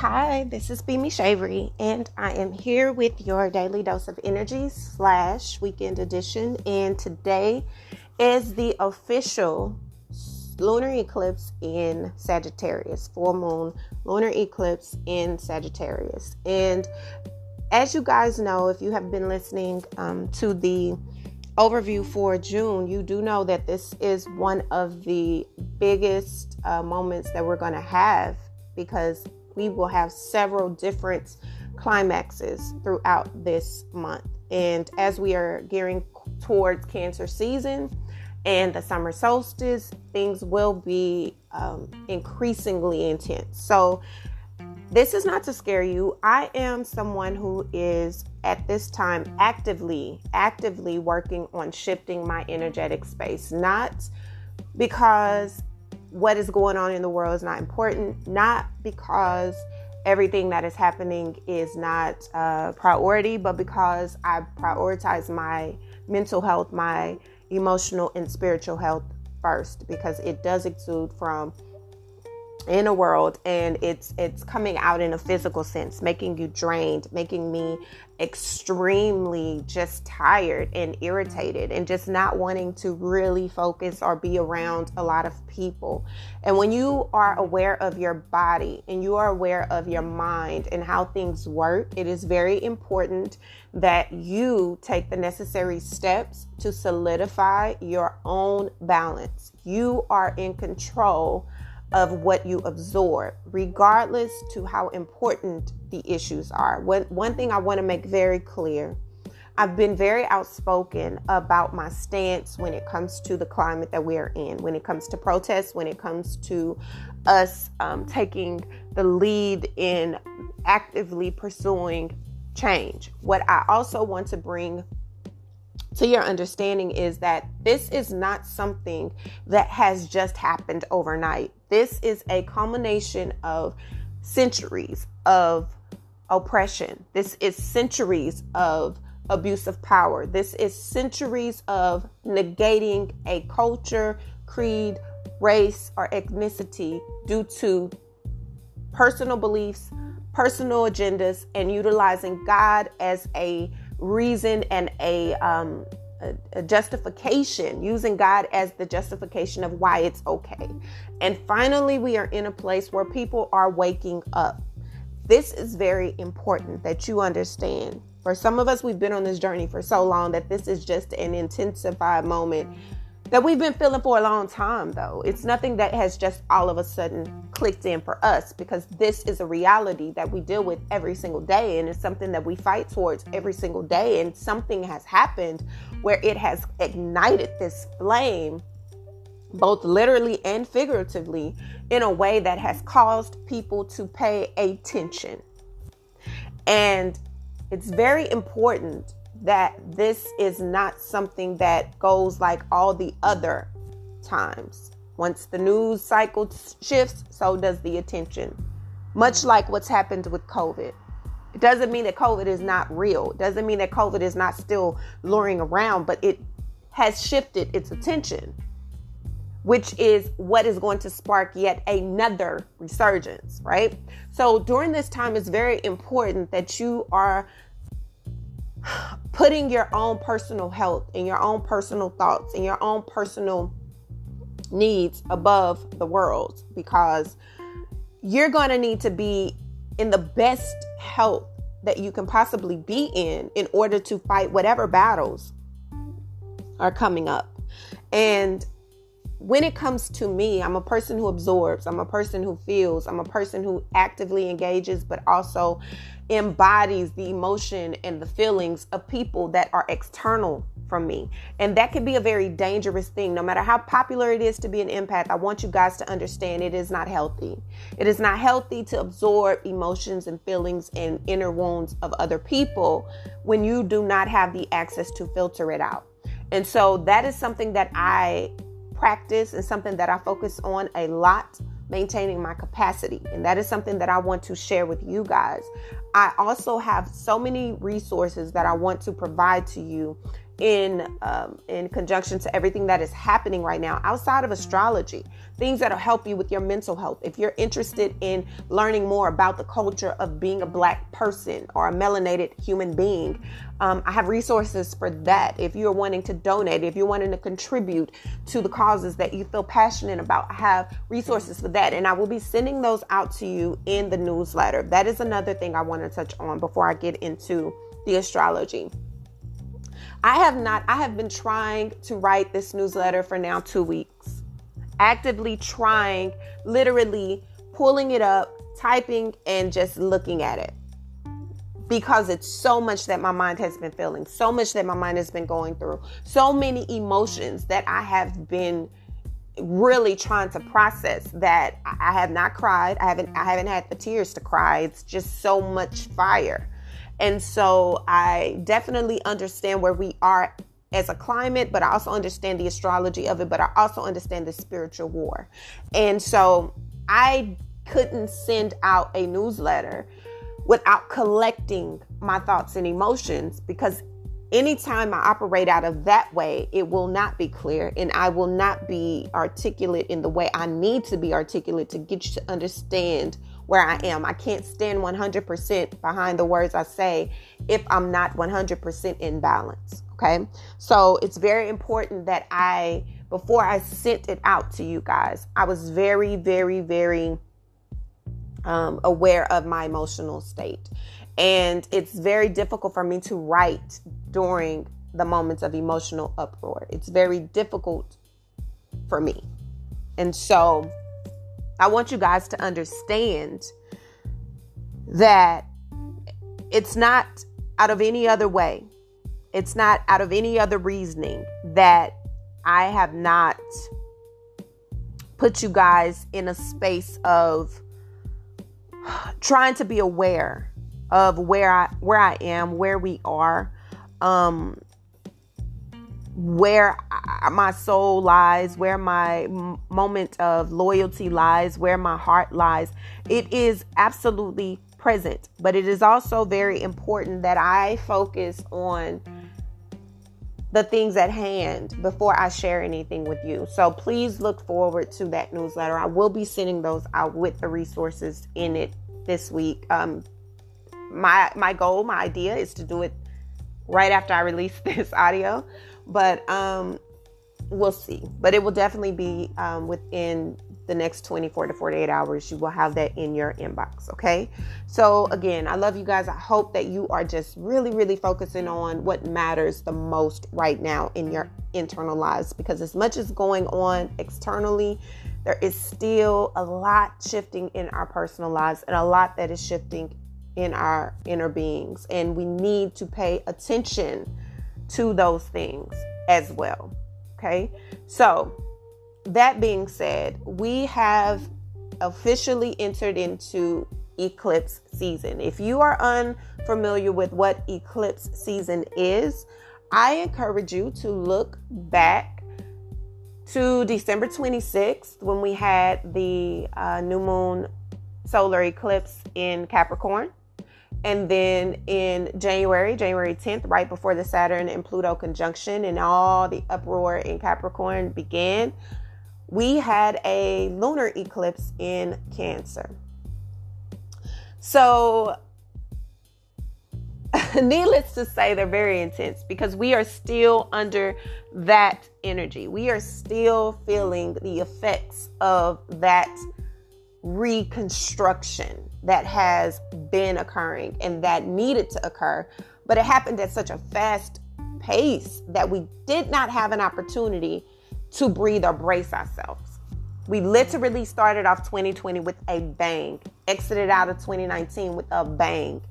Hi, this is Beamy Shavery, and I am here with your daily dose of energy slash weekend edition. And today is the official lunar eclipse in Sagittarius, full moon lunar eclipse in Sagittarius. And as you guys know, if you have been listening um, to the overview for June, you do know that this is one of the biggest uh, moments that we're going to have because we will have several different climaxes throughout this month. And as we are gearing towards Cancer season and the summer solstice, things will be um, increasingly intense. So, this is not to scare you. I am someone who is at this time actively, actively working on shifting my energetic space, not because what is going on in the world is not important, not because everything that is happening is not a priority, but because I prioritize my mental health, my emotional and spiritual health first, because it does exude from in a world and it's it's coming out in a physical sense making you drained making me extremely just tired and irritated and just not wanting to really focus or be around a lot of people. And when you are aware of your body and you are aware of your mind and how things work it is very important that you take the necessary steps to solidify your own balance. You are in control of what you absorb, regardless to how important the issues are. One, one thing I want to make very clear I've been very outspoken about my stance when it comes to the climate that we are in, when it comes to protests, when it comes to us um, taking the lead in actively pursuing change. What I also want to bring to your understanding is that this is not something that has just happened overnight. This is a culmination of centuries of oppression. This is centuries of abuse of power. This is centuries of negating a culture, creed, race, or ethnicity due to personal beliefs, personal agendas, and utilizing God as a reason and a, um, a, a justification, using God as the justification of why it's okay. And finally, we are in a place where people are waking up. This is very important that you understand. For some of us, we've been on this journey for so long that this is just an intensified moment that we've been feeling for a long time, though. It's nothing that has just all of a sudden clicked in for us because this is a reality that we deal with every single day and it's something that we fight towards every single day. And something has happened where it has ignited this flame, both literally and figuratively, in a way that has caused people to pay attention. And it's very important that this is not something that goes like all the other times. Once the news cycle shifts, so does the attention. Much like what's happened with COVID. It doesn't mean that COVID is not real. It doesn't mean that COVID is not still luring around, but it has shifted its attention, which is what is going to spark yet another resurgence, right? So during this time, it's very important that you are putting your own personal health and your own personal thoughts and your own personal needs above the world because you're going to need to be in the best health that you can possibly be in in order to fight whatever battles are coming up. And when it comes to me, I'm a person who absorbs, I'm a person who feels, I'm a person who actively engages, but also embodies the emotion and the feelings of people that are external from me. And that can be a very dangerous thing. No matter how popular it is to be an empath, I want you guys to understand it is not healthy. It is not healthy to absorb emotions and feelings and inner wounds of other people when you do not have the access to filter it out. And so that is something that I practice and something that I focus on a lot maintaining my capacity. And that is something that I want to share with you guys. I also have so many resources that I want to provide to you in um, in conjunction to everything that is happening right now outside of astrology things that'll help you with your mental health. If you're interested in learning more about the culture of being a black person or a melanated human being um, i have resources for that. If you're wanting to donate if you're wanting to contribute to the causes that you feel passionate about i have resources for that. And i will be sending those out to you in the newsletter. That is another thing i want to touch on before i get into the astrology. I have not, I have been trying to write this newsletter for now two weeks, actively trying, literally pulling it up, typing, and just looking at it because it's so much that my mind has been feeling, so much that my mind has been going through, so many emotions that I have been really trying to process that I have not cried. I haven't I haven't had the tears to cry. It's just so much fire. And so I definitely understand where we are as a climate, but I also understand the astrology of it, but I also understand the spiritual war. And so I couldn't send out a newsletter without collecting my thoughts and emotions because anytime I operate out of that way, it will not be clear and I will not be articulate in the way I need to be articulate to get you to understand where I am. I can't stand 100% behind the words I say if I'm not 100% in balance. Okay. So it's very important that I, before I sent it out to you guys, I was very, very, very um, aware of my emotional state. And it's very difficult for me to write during the moments of emotional uproar. It's very difficult for me. And so, I want you guys to understand that it's not out of any other way, it's not out of any other reasoning that I have not put you guys in a space of trying to be aware of where I where I am, where we are, um, where my soul lies, where my moment of loyalty lies, where my heart lies. It is absolutely present, but it is also very important that I focus on the things at hand before I share anything with you. So please look forward to that newsletter. I will be sending those out with the resources in it this week. Um, my my goal, my idea is to do it right after I release this audio but um, we'll see. But it will definitely be um, within the next 24 to 48 hours. You will have that in your inbox. Okay. So, again, I love you guys. I hope that you are just really, really focusing on what matters the most right now in your internal lives because, as much as going on externally, there is still a lot shifting in our personal lives and a lot that is shifting in our inner beings. And we need to pay attention to those things as well. Okay. So, that being said, we have officially entered into eclipse season. If you are unfamiliar with what eclipse season is, I encourage you to look back to December 26th when we had the uh, new moon solar eclipse in Capricorn. And then in January, January 10th, right before the Saturn and Pluto conjunction and all the uproar in Capricorn began, we had a lunar eclipse in Cancer. So, needless to say, they're very intense because we are still under that energy. We are still feeling the effects of that reconstruction that has been occurring and that needed to occur, but it happened at such a fast pace that we did not have an opportunity to breathe or brace ourselves. We literally started off 2020 with a bang, exited out of 2019 with a bang,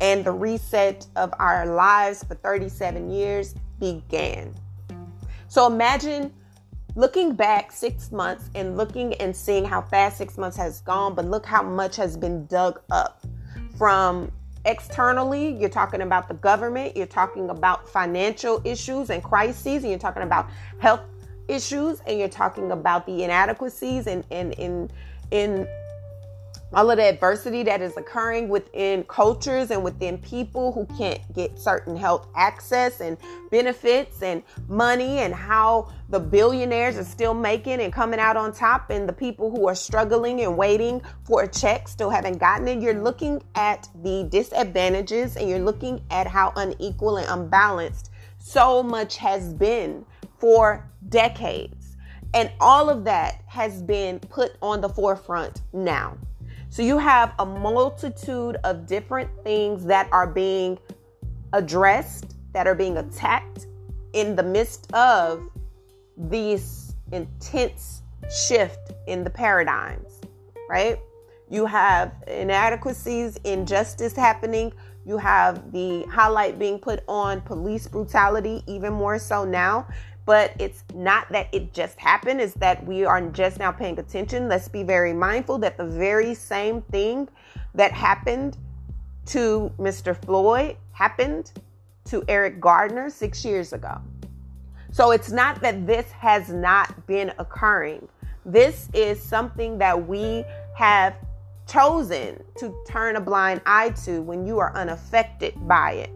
and the reset of our lives for 37 years began. So imagine looking back six months and looking and seeing how fast six months has gone, but look how much has been dug up from externally. You're talking about the government, you're talking about financial issues and crises, and you're talking about health issues, and you're talking about the inadequacies and in in in all of the adversity that is occurring within cultures and within people who can't get certain health access and benefits and money and how the billionaires are still making and coming out on top and the people who are struggling and waiting for a check still haven't gotten it. You're looking at the disadvantages and you're looking at how unequal and unbalanced so much has been for decades and all of that has been put on the forefront now so you have a multitude of different things that are being addressed, that are being attacked in the midst of these intense shift in the paradigms, right? You have inadequacies, injustice happening. You have the highlight being put on police brutality, even more so now but it's not that it just happened, it's that we are just now paying attention. Let's be very mindful that the very same thing that happened to Mr. Floyd happened to Eric Garner six years ago. So it's not that this has not been occurring. This is something that we have chosen to turn a blind eye to when you are unaffected by it.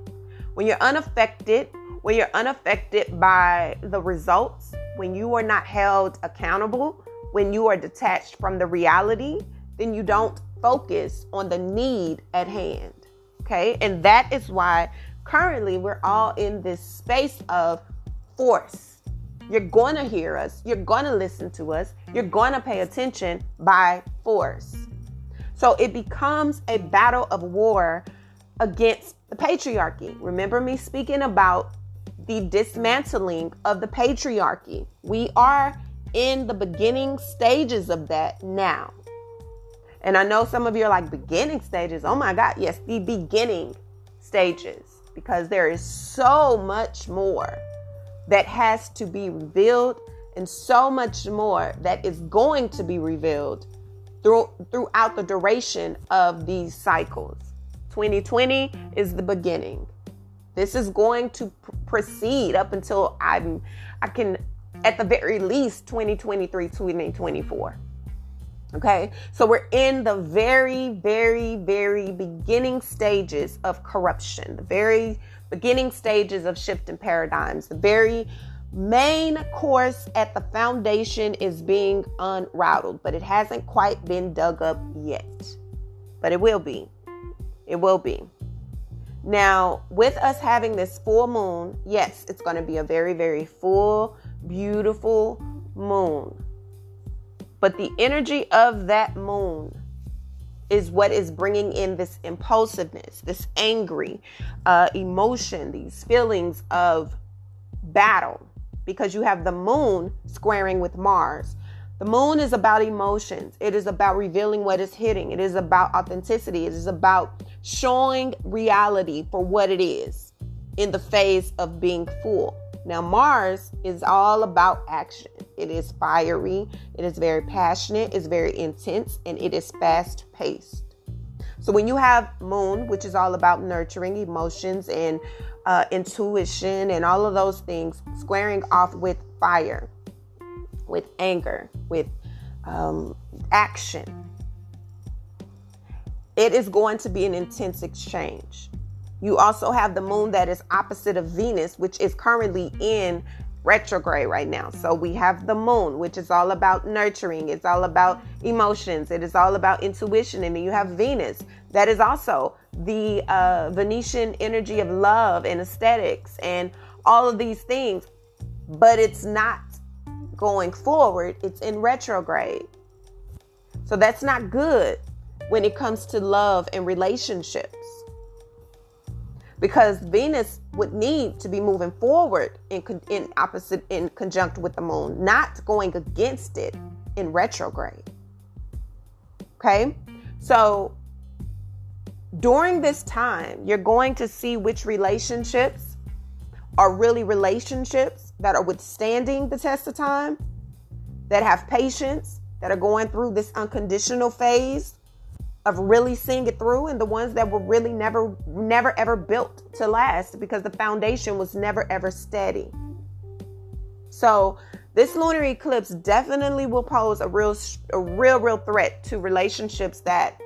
When you're unaffected, when you're unaffected by the results, when you are not held accountable, when you are detached from the reality, then you don't focus on the need at hand. Okay. And that is why currently we're all in this space of force. You're going to hear us, you're going to listen to us, you're going to pay attention by force. So it becomes a battle of war against the patriarchy. Remember me speaking about the dismantling of the patriarchy. We are in the beginning stages of that now. And I know some of you are like, beginning stages. Oh my God. Yes, the beginning stages, because there is so much more that has to be revealed and so much more that is going to be revealed through, throughout the duration of these cycles. 2020 is the beginning. This is going to proceed up until I'm, I can, at the very least, 2023, 2024. Okay, so we're in the very, very, very beginning stages of corruption, the very beginning stages of shifting paradigms, the very main course at the foundation is being unraveled, but it hasn't quite been dug up yet. But it will be. It will be. Now, with us having this full moon, yes, it's going to be a very, very full, beautiful moon. But the energy of that moon is what is bringing in this impulsiveness, this angry uh, emotion, these feelings of battle, because you have the moon squaring with Mars. The moon is about emotions. It is about revealing what is hitting. It is about authenticity. It is about showing reality for what it is in the phase of being full. Now, Mars is all about action. It is fiery, it is very passionate, it's very intense, and it is fast paced. So, when you have Moon, which is all about nurturing emotions and uh, intuition and all of those things, squaring off with fire, with anger, with um, action. It is going to be an intense exchange. You also have the moon that is opposite of Venus, which is currently in retrograde right now. So we have the moon, which is all about nurturing, it's all about emotions, it is all about intuition. And then you have Venus, that is also the uh, Venusian energy of love and aesthetics and all of these things. But it's not going forward, it's in retrograde. So that's not good when it comes to love and relationships. Because Venus would need to be moving forward in, in opposite, in conjunct with the moon, not going against it in retrograde. Okay? So during this time, you're going to see which relationships are really relationships that are withstanding the test of time, that have patience, that are going through this unconditional phase of really seeing it through, and the ones that were really never, never ever built to last because the foundation was never ever steady. So, this lunar eclipse definitely will pose a real, a real, real threat to relationships that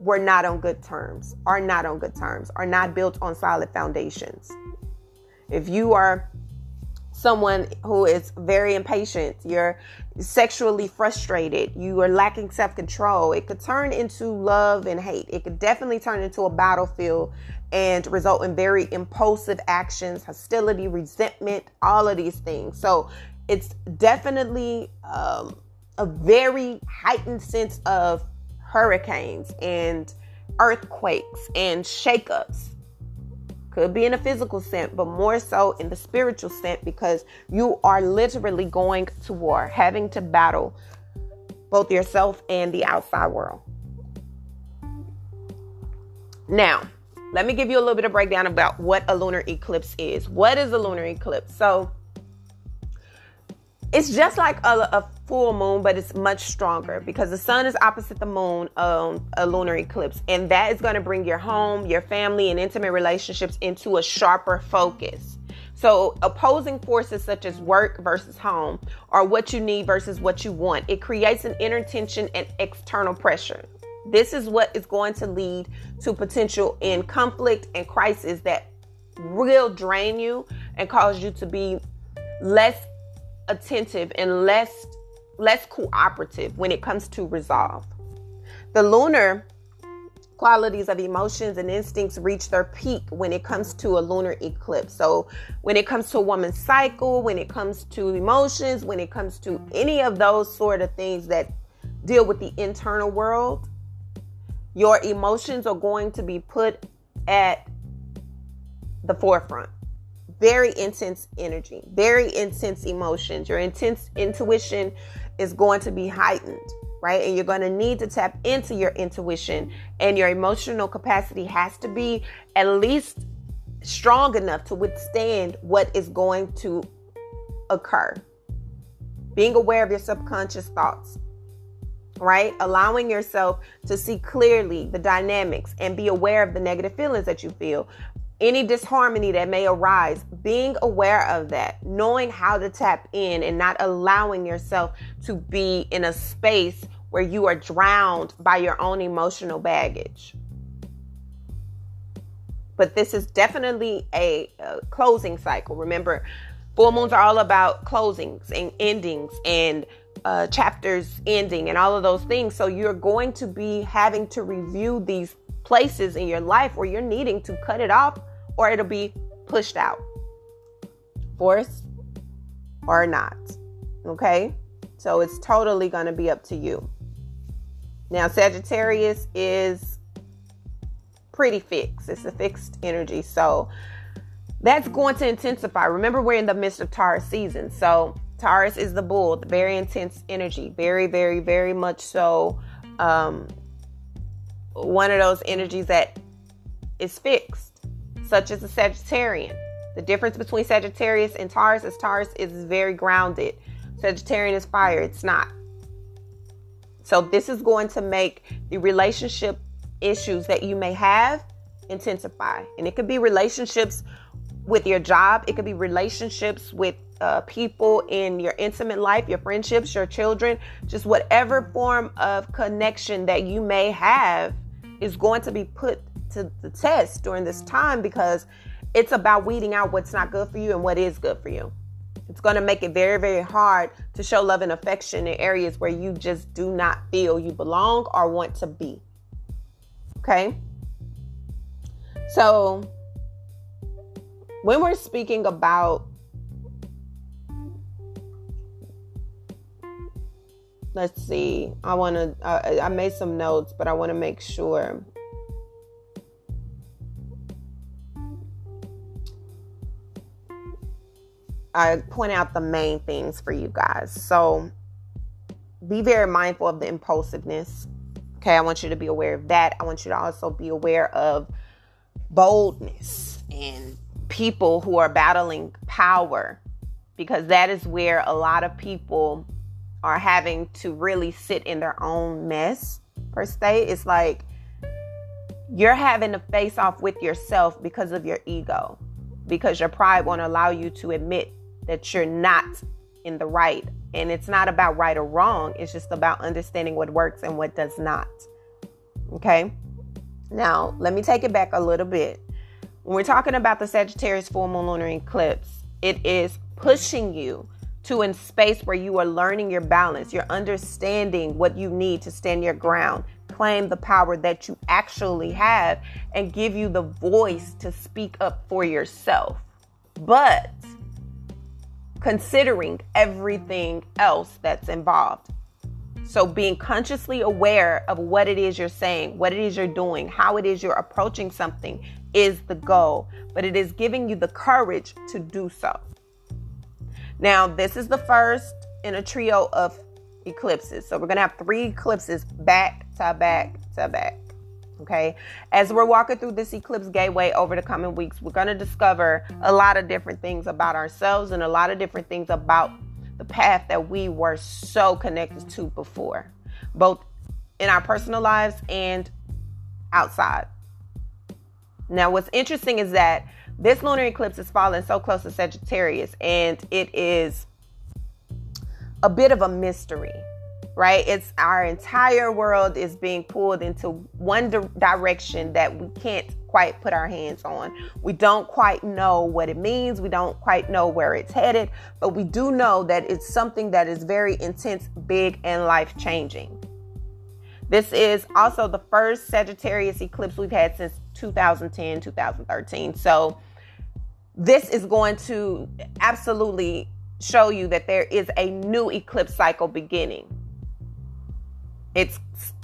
were not on good terms, are not on good terms, are not built on solid foundations. If you are someone who is very impatient, you're sexually frustrated, you are lacking self control, it could turn into love and hate. It could definitely turn into a battlefield and result in very impulsive actions, hostility, resentment, all of these things. So it's definitely um, a very heightened sense of hurricanes and earthquakes and shakeups. Could be in a physical sense, but more so in the spiritual sense because you are literally going to war, having to battle both yourself and the outside world. Now, let me give you a little bit of breakdown about what a lunar eclipse is. What is a lunar eclipse? So, it's just like a, a, full moon, but it's much stronger because the sun is opposite the moon on a lunar eclipse. And that is going to bring your home, your family, and intimate relationships into a sharper focus. So, opposing forces such as work versus home or what you need versus what you want, it creates an inner tension and external pressure. This is what is going to lead to potential in conflict and crisis that will drain you and cause you to be less attentive and less less cooperative when it comes to resolve. The lunar qualities of emotions and instincts reach their peak when it comes to a lunar eclipse. So, when it comes to a woman's cycle, when it comes to emotions, when it comes to any of those sort of things that deal with the internal world, your emotions are going to be put at the forefront. Very intense energy, very intense emotions. Your intense intuition is going to be heightened, right? And you're going to need to tap into your intuition, and your emotional capacity has to be at least strong enough to withstand what is going to occur. Being aware of your subconscious thoughts, right? Allowing yourself to see clearly the dynamics and be aware of the negative feelings that you feel. Any disharmony that may arise, being aware of that, knowing how to tap in and not allowing yourself to be in a space where you are drowned by your own emotional baggage. But this is definitely a, a closing cycle. Remember, full moons are all about closings and endings and uh, chapters ending and all of those things. So you're going to be having to review these places in your life where you're needing to cut it off or it'll be pushed out. Force or not. Okay? So it's totally going to be up to you. Now, Sagittarius is pretty fixed, it's a fixed energy. So that's going to intensify. Remember, we're in the midst of Taurus season. So Taurus is the bull, the very intense energy, very, very, very much so. Um, one of those energies that is fixed, such as a Sagittarian. The difference between Sagittarius and Taurus is Taurus is very grounded. Sagittarian is fire, it's not. So, this is going to make the relationship issues that you may have intensify. And it could be relationships with your job, it could be relationships with uh, people in your intimate life, your friendships, your children, just whatever form of connection that you may have is going to be put to the test during this time because it's about weeding out what's not good for you and what is good for you. It's going to make it very, very hard to show love and affection in areas where you just do not feel you belong or want to be. Okay? So, when we're speaking about let's see. I want to, uh, I made some notes, but I want to make sure. I point out the main things for you guys. So be very mindful of the impulsiveness. Okay, I want you to be aware of that. I want you to also be aware of boldness and people who are battling power because that is where a lot of people are having to really sit in their own mess per se. It's like you're having to face off with yourself because of your ego, because your pride won't allow you to admit that you're not in the right. And it's not about right or wrong, it's just about understanding what works and what does not. Okay? Now, let me take it back a little bit. When we're talking about the Sagittarius full moon lunar eclipse, it is pushing you to a space where you are learning your balance, you're understanding what you need to stand your ground, claim the power that you actually have, and give you the voice to speak up for yourself. But considering everything else that's involved. So, being consciously aware of what it is you're saying, what it is you're doing, how it is you're approaching something is the goal, but it is giving you the courage to do so. Now, this is the first in a trio of eclipses. So, we're going to have three eclipses back to back to back. Okay. As we're walking through this eclipse gateway over the coming weeks, we're going to discover a lot of different things about ourselves and a lot of different things about the path that we were so connected to before, both in our personal lives and outside. Now, what's interesting is that this lunar eclipse is falling so close to Sagittarius, and it is a bit of a mystery right? It's our entire world is being pulled into one di- direction that we can't quite put our hands on. We don't quite know what it means. We don't quite know where it's headed, but we do know that it's something that is very intense, big, and life changing. This is also the first Sagittarius eclipse we've had since 2010, 2013. So, this is going to absolutely show you that there is a new eclipse cycle beginning. It's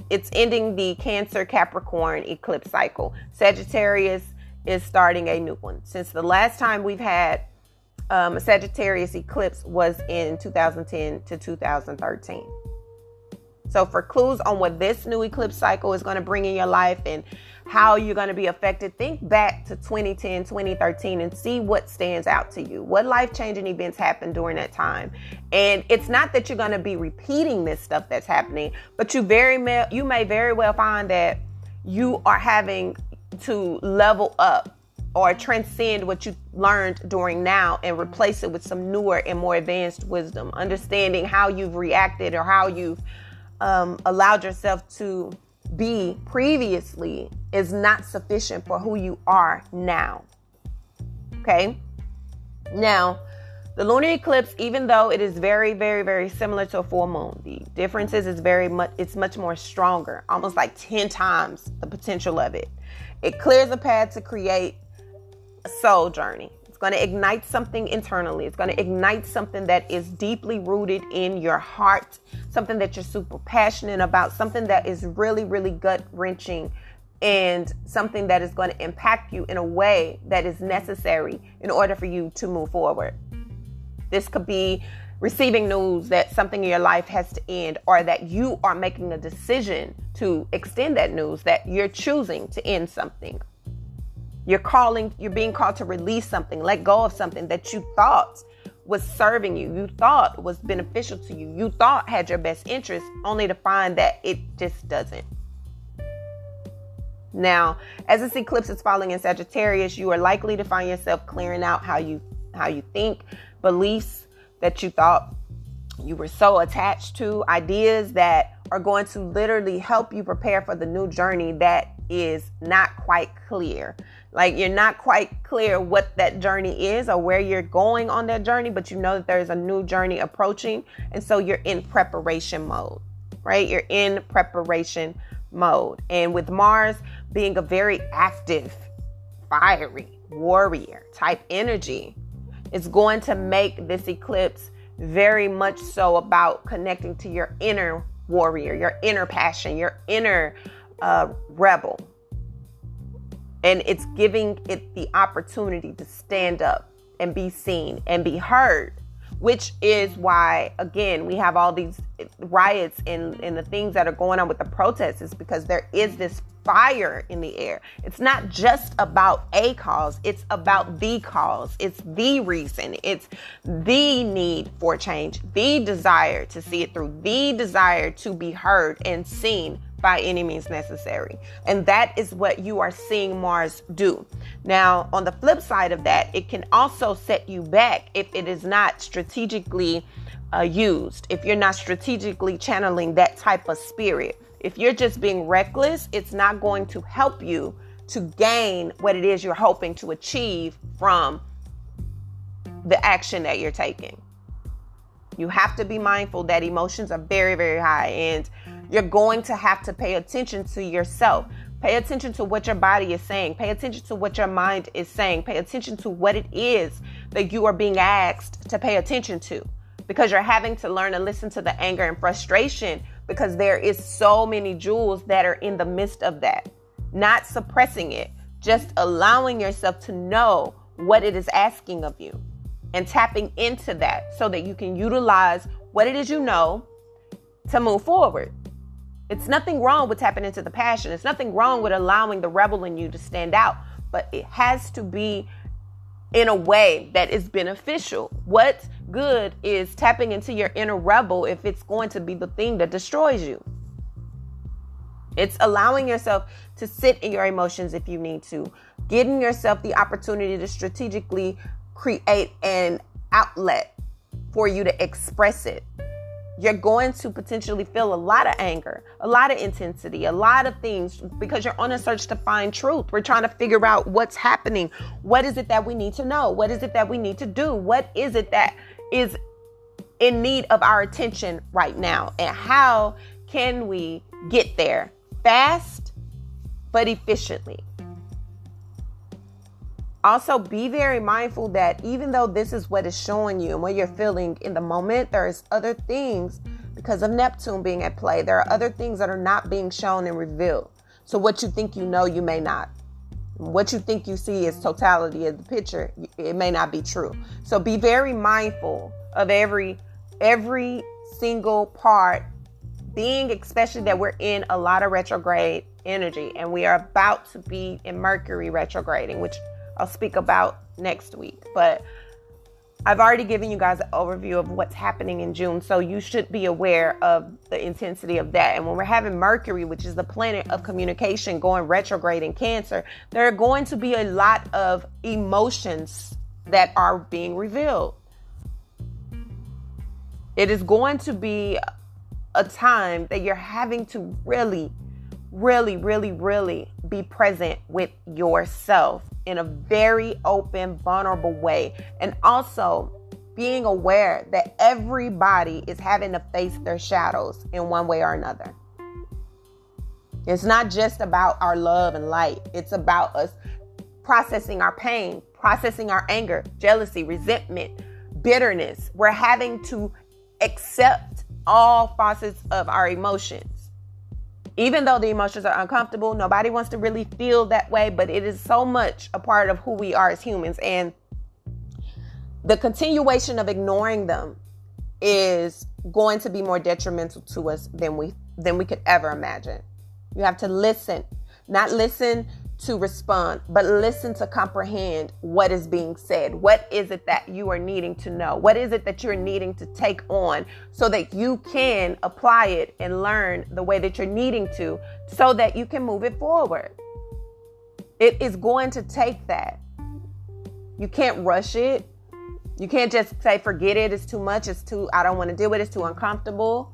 it's ending the Cancer Capricorn eclipse cycle. Sagittarius is starting a new one. Since the last time we've had um, a Sagittarius eclipse was in 2010 to 2013. So, for clues on what this new eclipse cycle is going to bring in your life and how you're going to be affected, think back to 2010, 2013 and see what stands out to you. What life changing events happened during that time? And it's not that you're going to be repeating this stuff that's happening, but you very may, you may very well find that you are having to level up or transcend what you learned during now and replace it with some newer and more advanced wisdom, understanding how you've reacted or how you've um, allowed yourself to be previously is not sufficient for who you are now. Okay? Now, the lunar eclipse, even though it is very, very, very similar to a full moon, the difference is it's very much it's much more stronger, almost like 10 times the potential of it. It clears a path to create a soul journey. It's going to ignite something internally. It's going to ignite something that is deeply rooted in your heart, something that you're super passionate about, something that is really, really gut wrenching, and something that is going to impact you in a way that is necessary in order for you to move forward. This could be receiving news that something in your life has to end or that you are making a decision to extend that news, that you're choosing to end something you're calling, you're being called to release something, let go of something that you thought was serving you, you thought was beneficial to you, you thought had your best interest, only to find that it just doesn't. Now, as this eclipse is falling in Sagittarius, you are likely to find yourself clearing out how you how you think, beliefs that you thought you were so attached to, ideas that are going to literally help you prepare for the new journey that is not quite clear. Like you're not quite clear what that journey is or where you're going on that journey, but you know that there's a new journey approaching. And so you're in preparation mode, right? You're in preparation mode. And with Mars being a very active, fiery warrior type energy, it's going to make this eclipse very much so about connecting to your inner warrior, your inner passion, your inner uh, rebel. And it's giving it the opportunity to stand up and be seen and be heard, which is why, again, we have all these riots and, and the things that are going on with the protests, is because there is this fire in the air. It's not just about a cause, it's about the cause. It's the reason. It's the need for change, the desire to see it through, the desire to be heard and seen by any means necessary. And that is what you are seeing Mars do. Now, on the flip side of that, it can also set you back if it is not strategically uh, used, if you're not strategically channeling that type of spirit If you're just being reckless, it's not going to help you to gain what it is you're hoping to achieve from the action that you're taking. You have to be mindful that emotions are very, very high, and you're going to have to pay attention to yourself. Pay attention to what your body is saying. Pay attention to what your mind is saying. Pay attention to what it is that you are being asked to pay attention to because you're having to learn to listen to the anger and frustration because there is so many jewels that are in the midst of that. Not suppressing it, just allowing yourself to know what it is asking of you and tapping into that so that you can utilize what it is you know to move forward. It's nothing wrong with tapping into the passion. It's nothing wrong with allowing the rebel in you to stand out, but it has to be in a way that is beneficial. What good is tapping into your inner rebel if it's going to be the thing that destroys you? It's allowing yourself to sit in your emotions if you need to, giving yourself the opportunity to strategically create an outlet for you to express it you're going to potentially feel a lot of anger, a lot of intensity, a lot of things because you're on a search to find truth. We're trying to figure out what's happening. What is it that we need to know? What is it that we need to do? What is it that is in need of our attention right now? And how can we get there fast but efficiently? Also, be very mindful that even though this is what is showing you and what you're feeling in the moment, there's other things because of Neptune being at play. There are other things that are not being shown and revealed. So, what you think you know, you may not. What you think you see is totality of the picture. It may not be true. So, be very mindful of every every single part being especially that we're in a lot of retrograde energy and we are about to be in Mercury retrograding, which I'll speak about next week. But I've already given you guys an overview of what's happening in June, so you should be aware of the intensity of that. And when we're having Mercury, which is the planet of communication, going retrograde in Cancer, there are going to be a lot of emotions that are being revealed. It is going to be a time that you're having to really really, really, really be present with yourself in a very open, vulnerable way. And also being aware that everybody is having to face their shadows in one way or another. It's not just about our love and light, it's about us processing our pain, processing our anger, jealousy, resentment, bitterness. We're having to accept all facets of our emotions even though the emotions are uncomfortable, nobody wants to really feel that way, but it is so much a part of who we are as humans. And the continuation of ignoring them is going to be more detrimental to us than we than we could ever imagine. You have to listen, not listen to respond, but listen to comprehend what is being said. What is it that you are needing to know? What is it that you're needing to take on so that you can apply it and learn the way that you're needing to so that you can move it forward? It is going to take that. You can't rush it. You can't just say, forget it, it's too much, it's too, I don't want to deal with it, it's too uncomfortable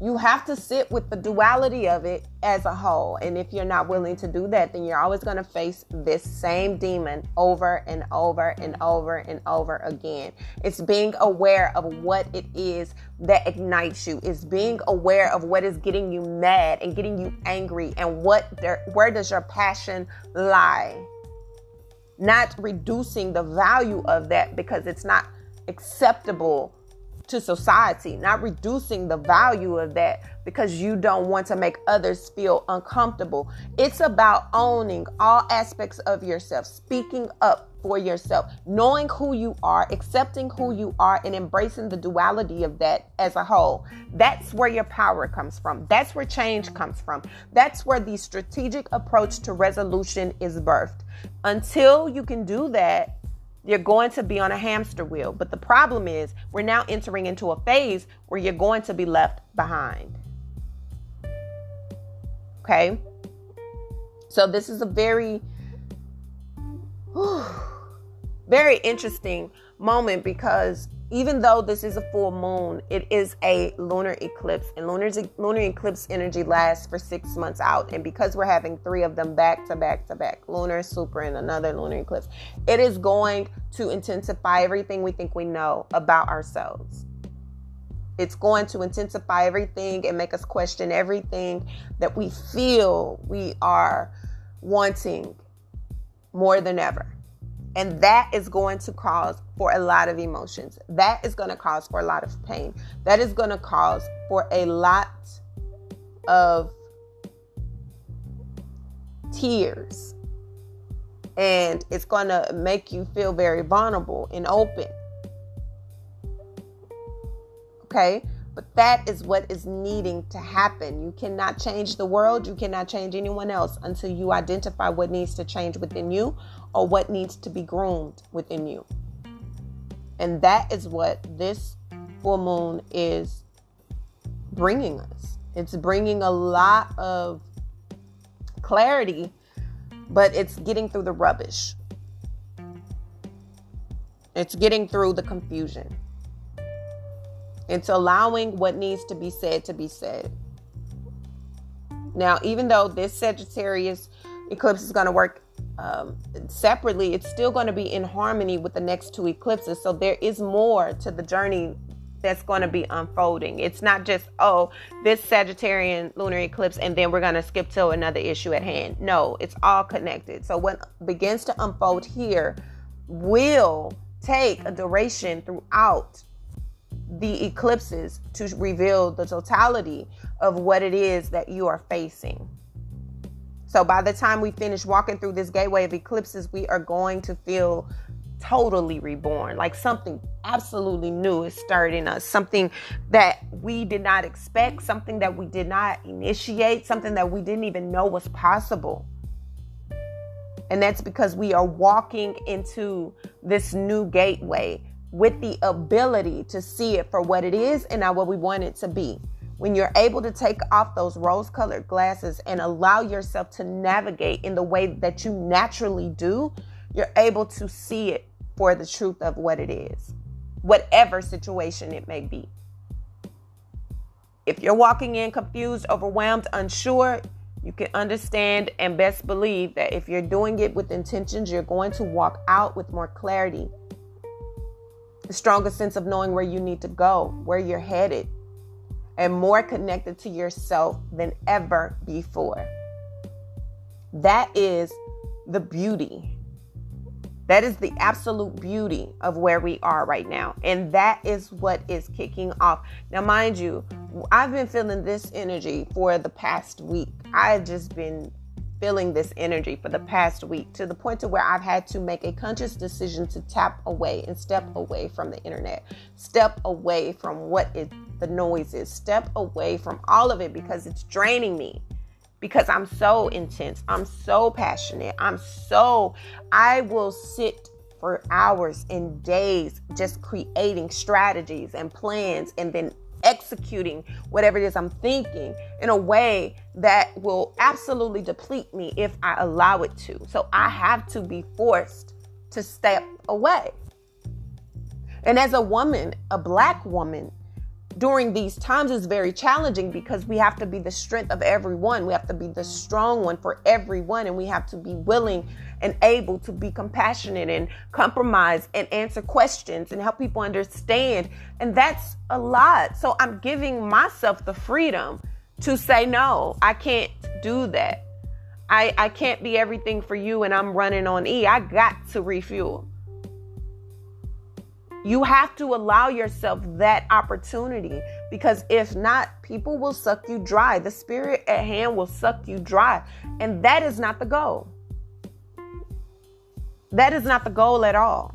you have to sit with the duality of it as a whole. And if you're not willing to do that, then you're always going to face this same demon over and over and over and over again. It's being aware of what it is that ignites you. It's being aware of what is getting you mad and getting you angry and what there, where does your passion lie? Not reducing the value of that because it's not acceptable to society, not reducing the value of that because you don't want to make others feel uncomfortable. It's about owning all aspects of yourself, speaking up for yourself, knowing who you are, accepting who you are, and embracing the duality of that as a whole. That's where your power comes from. That's where change comes from. That's where the strategic approach to resolution is birthed. Until you can do that, you're going to be on a hamster wheel. But the problem is, we're now entering into a phase where you're going to be left behind. Okay? So, this is a very, very interesting moment because even though this is a full moon, it is a lunar eclipse, and lunar lunar eclipse energy lasts for six months out. And because we're having three of them back to back to back, lunar, super, and another lunar eclipse, it is going to intensify everything we think we know about ourselves. It's going to intensify everything and make us question everything that we feel we are wanting more than ever. And that is going to cause for a lot of emotions. That is going to cause for a lot of pain. That is going to cause for a lot of tears. And it's going to make you feel very vulnerable and open. Okay? But that is what is needing to happen. You cannot change the world. You cannot change anyone else until you identify what needs to change within you or what needs to be groomed within you. And that is what this full moon is bringing us. It's bringing a lot of clarity, but it's getting through the rubbish. It's getting through the confusion. It's allowing what needs to be said to be said. Now, even though this Sagittarius eclipse is going to work um, separately, it's still going to be in harmony with the next two eclipses. So there is more to the journey that's going to be unfolding. It's not just, oh, this Sagittarian lunar eclipse, and then we're going to skip to another issue at hand. No, it's all connected. So what begins to unfold here will take a duration throughout the eclipses to reveal the totality of what it is that you are facing. So by the time we finish walking through this gateway of eclipses, we are going to feel totally reborn. Like something absolutely new is starting us. Something that we did not expect, something that we did not initiate, something that we didn't even know was possible. And that's because we are walking into this new gateway with the ability to see it for what it is and not what we want it to be when you're able to take off those rose colored glasses and allow yourself to navigate in the way that you naturally do, you're able to see it for the truth of what it is, whatever situation it may be. If you're walking in confused, overwhelmed, unsure, you can understand and best believe that if you're doing it with intentions, you're going to walk out with more clarity, a stronger sense of knowing where you need to go, where you're headed and more connected to yourself than ever before. That is the beauty. That is the absolute beauty of where we are right now. And that is what is kicking off. Now, mind you, I've been feeling this energy for the past week. I've just been feeling this energy for the past week to the point to where I've had to make a conscious decision to tap away and step away from the internet, step away from what is the noise is, step away from all of it because it's draining me. Because I'm so intense, I'm so passionate, I'm so, I will sit for hours and days just creating strategies and plans and then executing whatever it is I'm thinking in a way that will absolutely deplete me if I allow it to. So I have to be forced to step away. And as a woman, a black woman, during these times is very challenging because we have to be the strength of everyone. We have to be the strong one for everyone, and we have to be willing and able to be compassionate and compromise and answer questions and help people understand. And that's a lot. So I'm giving myself the freedom to say, no, I can't do that. I, I can't be everything for you and I'm running on E. I got to refuel. You have to allow yourself that opportunity because if not, people will suck you dry. The spirit at hand will suck you dry. And that is not the goal. That is not the goal at all.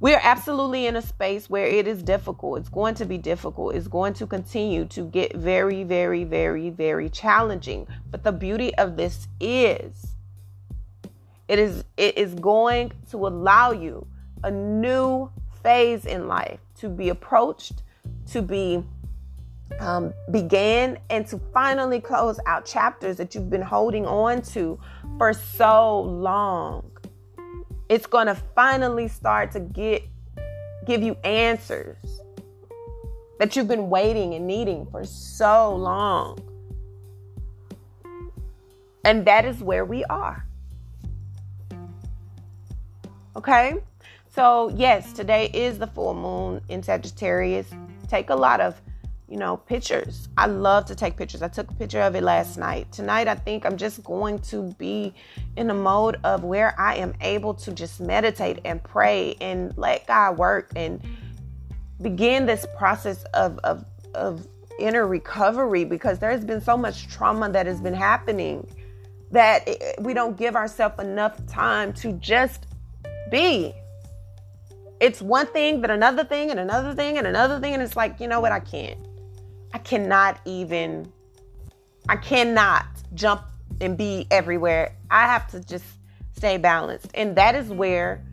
We are absolutely in a space where it is difficult. It's going to be difficult. It's going to continue to get very, very, very, very challenging. But the beauty of this is it is it is going to allow you a new phase in life to be approached, to be um, began, and to finally close out chapters that you've been holding on to for so long. It's going to finally start to get give you answers that you've been waiting and needing for so long. And that is where we are. Okay? So, yes, today is the full moon in Sagittarius. Take a lot of, you know, pictures. I love to take pictures. I took a picture of it last night. Tonight, I think I'm just going to be in a mode of where I am able to just meditate and pray and let God work and begin this process of, of, of inner recovery because there's been so much trauma that has been happening that eh, we don't give ourselves enough time to just be. It's one thing, then another thing, and another thing, and another thing, and it's like, you know what? I can't. I cannot even, I cannot jump and be everywhere. I have to just stay balanced. And that is where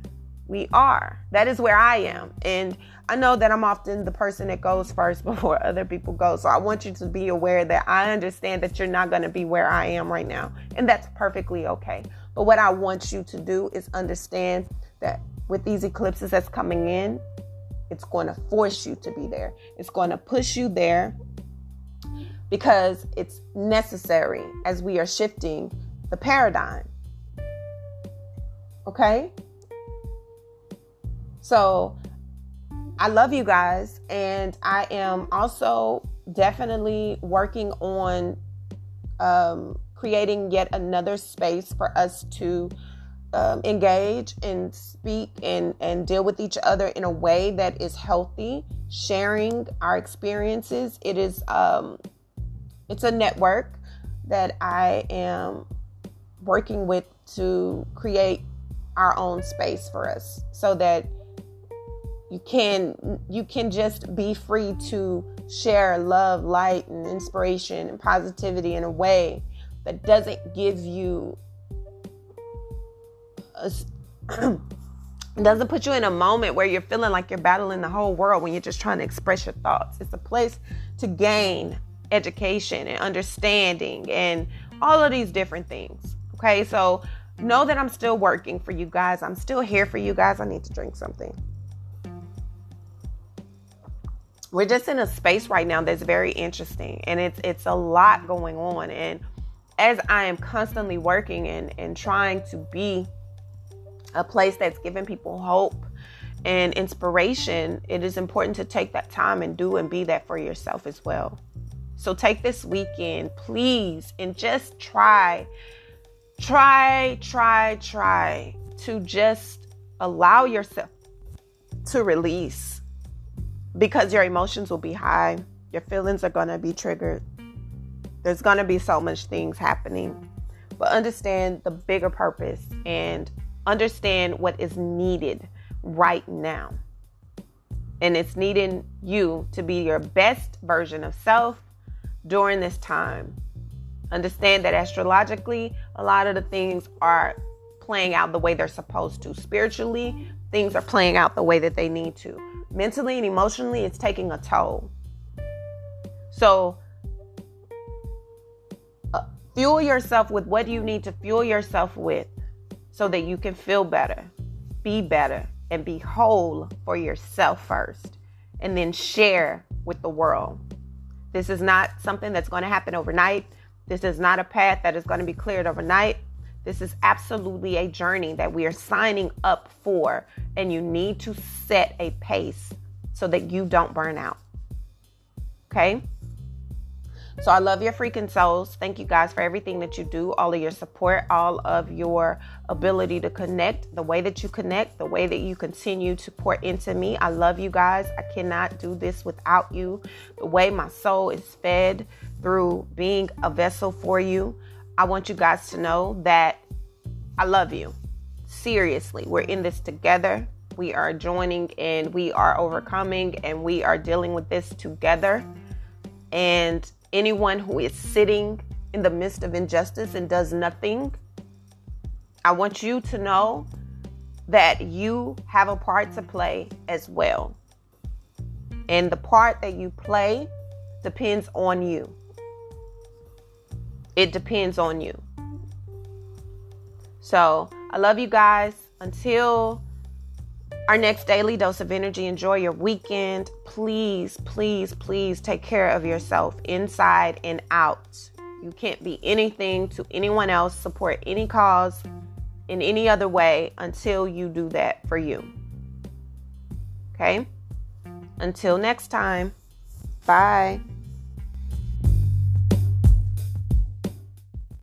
we are. That is where I am. And I know that I'm often the person that goes first before other people go. So I want you to be aware that I understand that you're not going to be where I am right now. And that's perfectly okay. But what I want you to do is understand that with these eclipses that's coming in, it's going to force you to be there. It's going to push you there because it's necessary as we are shifting the paradigm. Okay? So I love you guys, and I am also definitely working on um, creating yet another space for us to um, engage and speak and, and deal with each other in a way that is healthy, sharing our experiences. It is um, it's a network that I am working with to create our own space for us so that you can you can just be free to share love light and inspiration and positivity in a way that doesn't give you doesn't put you in a moment where you're feeling like you're battling the whole world when you're just trying to express your thoughts. It's a place to gain education and understanding and all of these different things okay? So know that i'm still working for you guys. I'm still here for you guys. I need to drink something. We're just in a space right now that's very interesting and it's it's a lot going on. And as I am constantly working and, and trying to be a place that's giving people hope and inspiration, it is important to take that time and do and be that for yourself as well. So take this weekend, please, and just try, try, try, try to just allow yourself to release because your emotions will be high, your feelings are going to be triggered. There's going to be so much things happening. But understand the bigger purpose and understand what is needed right now. And it's needing you to be your best version of self during this time. Understand that astrologically, a lot of the things are playing out the way they're supposed to. Spiritually, things are playing out the way that they need to mentally and emotionally, it's taking a toll. So, uh, fuel yourself with what you need to fuel yourself with so that you can feel better, be better, and be whole for yourself first, and then share with the world. This is not something that's going to happen overnight. This is not a path that is going to be cleared overnight. This is absolutely a journey that we are signing up for, and you need to set a pace so that you don't burn out. Okay? So I love your freaking souls. Thank you guys for everything that you do, all of your support, all of your ability to connect, the way that you connect, the way that you continue to pour into me. I love you guys. I cannot do this without you. The way my soul is fed through being a vessel for you. I want you guys to know that I love you. Seriously, we're in this together. We are joining and we are overcoming and we are dealing with this together. And anyone who is sitting in the midst of injustice and does nothing, I want you to know that you have a part to play as well. And the part that you play depends on you. It depends on you. So I love you guys. Until our next daily dose of energy. Enjoy your weekend. Please, please, please take care of yourself inside and out. You can't be anything to anyone else, support any cause in any other way until you do that for you. Okay? Until next time, bye.